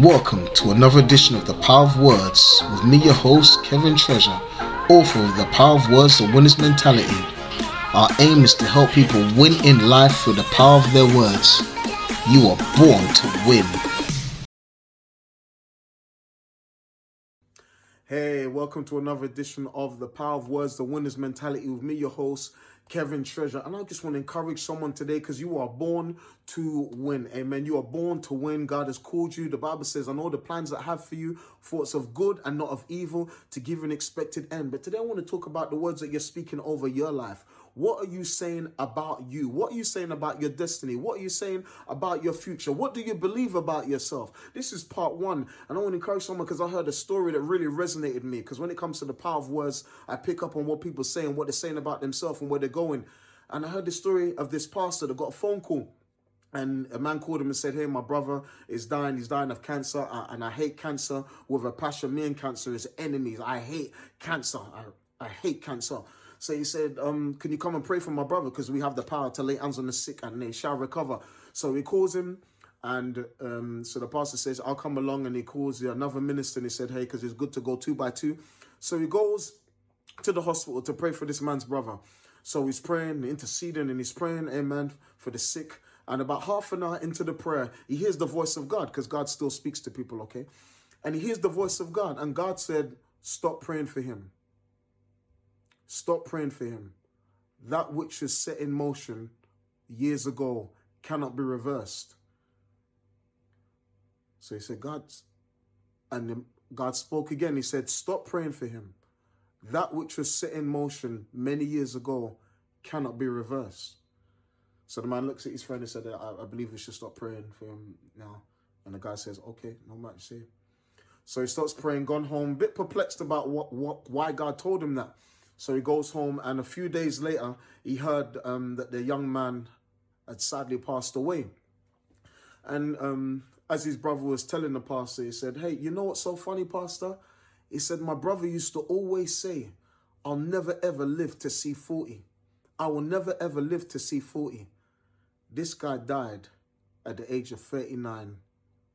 Welcome to another edition of The Power of Words with me, your host, Kevin Treasure, author of The Power of Words, The Winner's Mentality. Our aim is to help people win in life through the power of their words. You are born to win. Hey, welcome to another edition of The Power of Words, The Winner's Mentality with me, your host, Kevin Treasure. And I just want to encourage someone today because you are born to win. Amen. You are born to win. God has called you. The Bible says, I know the plans that I have for you, thoughts of good and not of evil, to give an expected end. But today I want to talk about the words that you're speaking over your life. What are you saying about you? What are you saying about your destiny? What are you saying about your future? What do you believe about yourself? This is part one. And I want to encourage someone because I heard a story that really resonated me. Because when it comes to the power of words, I pick up on what people say and what they're saying about themselves and where they're going. And I heard the story of this pastor that got a phone call. And a man called him and said, Hey, my brother is dying. He's dying of cancer. and I hate cancer with a passion. Me and cancer is enemies. I hate cancer. I, I hate cancer. So he said, um, can you come and pray for my brother? Because we have the power to lay hands on the sick and they shall recover. So he calls him and um, so the pastor says, I'll come along. And he calls another minister and he said, hey, because it's good to go two by two. So he goes to the hospital to pray for this man's brother. So he's praying, interceding, and he's praying, amen, for the sick. And about half an hour into the prayer, he hears the voice of God because God still speaks to people, okay? And he hears the voice of God. And God said, Stop praying for him. Stop praying for him. That which was set in motion years ago cannot be reversed. So he said, God, and God spoke again. He said, Stop praying for him. That which was set in motion many years ago cannot be reversed. So the man looks at his friend and said, I, I believe we should stop praying for him now. And the guy says, Okay, no matter. So he starts praying, gone home, a bit perplexed about what, what why God told him that. So he goes home, and a few days later, he heard um, that the young man had sadly passed away. And um, as his brother was telling the pastor, he said, Hey, you know what's so funny, Pastor? He said, My brother used to always say, I'll never ever live to see 40. I will never ever live to see 40. This guy died at the age of 39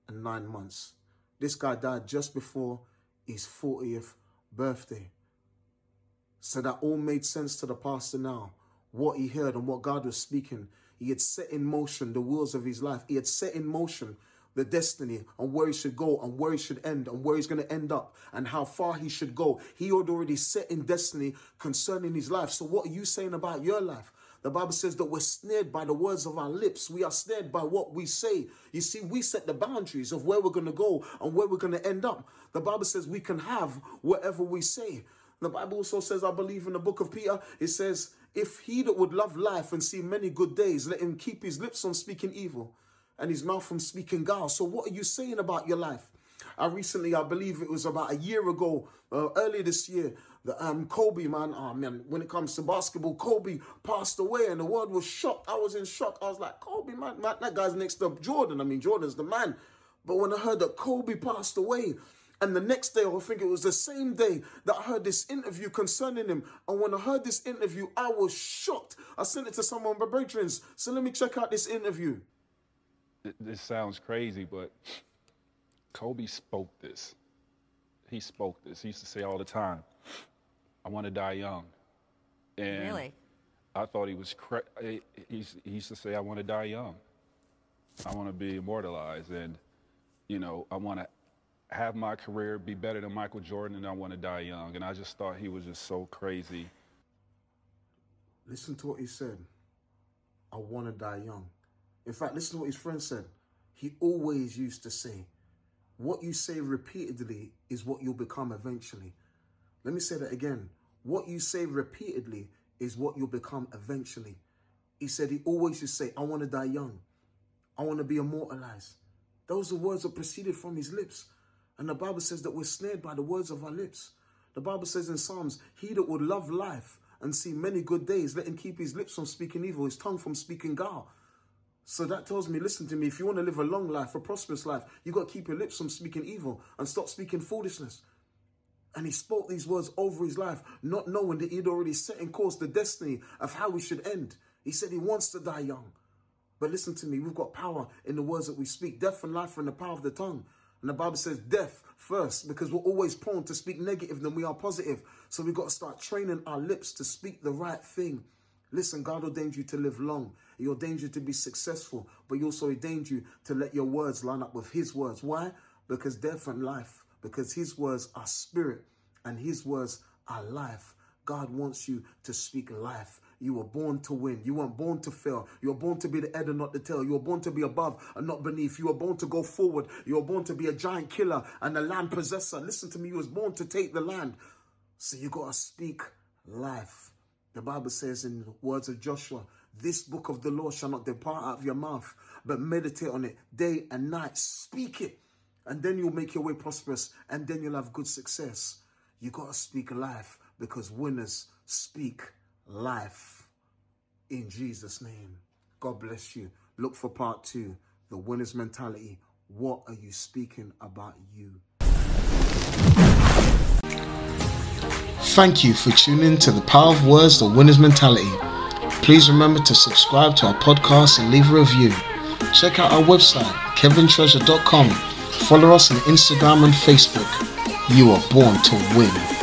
and nine months. This guy died just before his 40th birthday. So that all made sense to the pastor now. What he heard and what God was speaking. He had set in motion the wheels of his life. He had set in motion the destiny and where he should go and where he should end and where he's going to end up and how far he should go. He had already set in destiny concerning his life. So, what are you saying about your life? The Bible says that we're snared by the words of our lips. We are snared by what we say. You see, we set the boundaries of where we're going to go and where we're going to end up. The Bible says we can have whatever we say. The Bible also says, I believe in the book of Peter, it says, if he that would love life and see many good days, let him keep his lips from speaking evil and his mouth from speaking guile. So what are you saying about your life? I recently, I believe it was about a year ago, uh, earlier this year, the um Kobe man, oh man, when it comes to basketball, Kobe passed away and the world was shocked. I was in shock. I was like, Kobe, man, man that guy's next to Jordan. I mean, Jordan's the man. But when I heard that Kobe passed away, and the next day, I think it was the same day that I heard this interview concerning him. And when I heard this interview, I was shocked. I sent it to someone, my patrons. So let me check out this interview. This sounds crazy, but Kobe spoke this. He spoke this. He used to say all the time, I want to die young. And really? I thought he was, cra- he, he used to say, I want to die young. I want to be immortalized. And, you know, I want to have my career be better than Michael Jordan and I want to die young. And I just thought he was just so crazy. Listen to what he said. I want to die young. In fact, listen to what his friend said. He always used to say, what you say repeatedly is what you'll become eventually. Let me say that again. What you say repeatedly is what you'll become eventually. He said he always used to say, I want to die young. I want to be immortalized. Those are words that proceeded from his lips. And the Bible says that we're snared by the words of our lips. The Bible says in Psalms, He that would love life and see many good days, let him keep his lips from speaking evil, his tongue from speaking guile. So that tells me, listen to me, if you want to live a long life, a prosperous life, you got to keep your lips from speaking evil and stop speaking foolishness. And he spoke these words over his life, not knowing that he'd already set in course the destiny of how we should end. He said he wants to die young. But listen to me, we've got power in the words that we speak. Death and life are in the power of the tongue. And the Bible says death first because we're always prone to speak negative than we are positive. So we've got to start training our lips to speak the right thing. Listen, God ordained you to live long. He ordained you to be successful, but He also ordained you to let your words line up with His words. Why? Because death and life, because His words are spirit and His words are life. God wants you to speak life. You were born to win. You weren't born to fail. You were born to be the head and not the tail. You were born to be above and not beneath. You were born to go forward. You were born to be a giant killer and a land possessor. Listen to me. You was born to take the land. So you got to speak life. The Bible says in the words of Joshua, this book of the law shall not depart out of your mouth, but meditate on it day and night. Speak it. And then you'll make your way prosperous and then you'll have good success. You got to speak life because winners speak life in Jesus' name. God bless you. Look for part two the winner's mentality. What are you speaking about you? Thank you for tuning to the Power of Words, the winner's mentality. Please remember to subscribe to our podcast and leave a review. Check out our website, kevintreasure.com. Follow us on Instagram and Facebook. You are born to win.